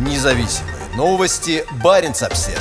Независимые новости. Барин обсерва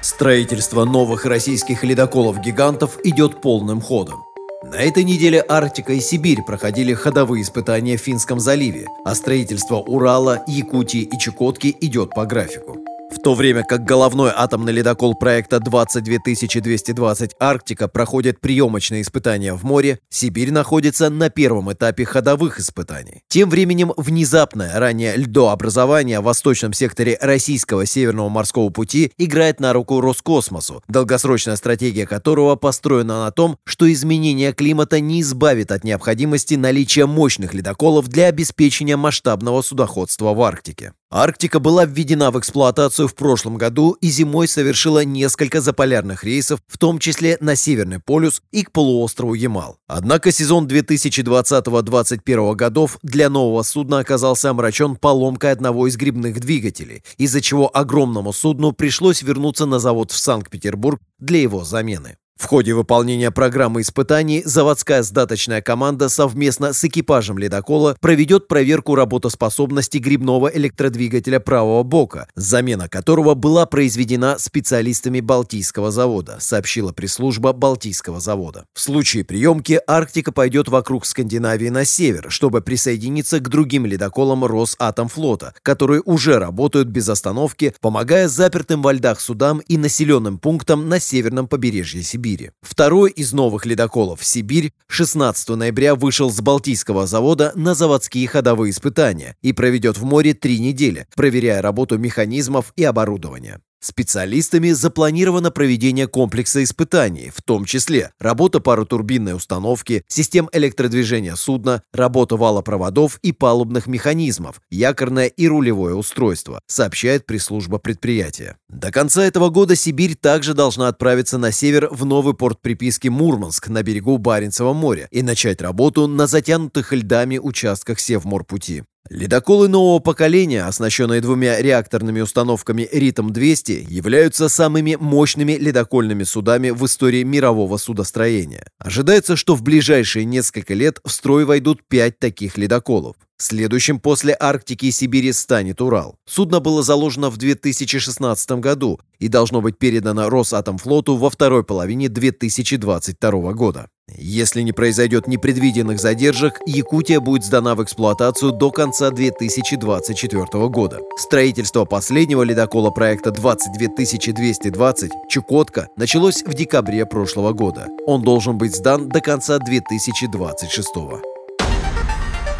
Строительство новых российских ледоколов-гигантов идет полным ходом. На этой неделе Арктика и Сибирь проходили ходовые испытания в Финском заливе, а строительство Урала, Якутии и Чукотки идет по графику. В то время как головной атомный ледокол проекта 22220 «Арктика» проходит приемочные испытания в море, Сибирь находится на первом этапе ходовых испытаний. Тем временем внезапное ранее льдообразование в восточном секторе российского Северного морского пути играет на руку Роскосмосу, долгосрочная стратегия которого построена на том, что изменение климата не избавит от необходимости наличия мощных ледоколов для обеспечения масштабного судоходства в Арктике. Арктика была введена в эксплуатацию в прошлом году и зимой совершила несколько заполярных рейсов, в том числе на Северный полюс и к полуострову Ямал. Однако сезон 2020-2021 годов для нового судна оказался омрачен поломкой одного из грибных двигателей, из-за чего огромному судну пришлось вернуться на завод в Санкт-Петербург для его замены. В ходе выполнения программы испытаний заводская сдаточная команда совместно с экипажем ледокола проведет проверку работоспособности грибного электродвигателя правого бока, замена которого была произведена специалистами Балтийского завода, сообщила пресс-служба Балтийского завода. В случае приемки Арктика пойдет вокруг Скандинавии на север, чтобы присоединиться к другим ледоколам Росатомфлота, которые уже работают без остановки, помогая запертым во льдах судам и населенным пунктам на северном побережье Сибири. Сибири. Второй из новых ледоколов «Сибирь» 16 ноября вышел с Балтийского завода на заводские ходовые испытания и проведет в море три недели, проверяя работу механизмов и оборудования. Специалистами запланировано проведение комплекса испытаний, в том числе работа паротурбинной установки, систем электродвижения судна, работа валопроводов и палубных механизмов, якорное и рулевое устройство, сообщает пресс-служба предприятия. До конца этого года Сибирь также должна отправиться на север в новый порт приписки Мурманск на берегу Баренцева моря и начать работу на затянутых льдами участках Севморпути. Ледоколы нового поколения, оснащенные двумя реакторными установками «Ритм-200», являются самыми мощными ледокольными судами в истории мирового судостроения. Ожидается, что в ближайшие несколько лет в строй войдут пять таких ледоколов. Следующим после Арктики и Сибири станет Урал. Судно было заложено в 2016 году и должно быть передано Росатомфлоту во второй половине 2022 года. Если не произойдет непредвиденных задержек, Якутия будет сдана в эксплуатацию до конца 2024 года. Строительство последнего ледокола проекта 22220 «Чукотка» началось в декабре прошлого года. Он должен быть сдан до конца 2026 года.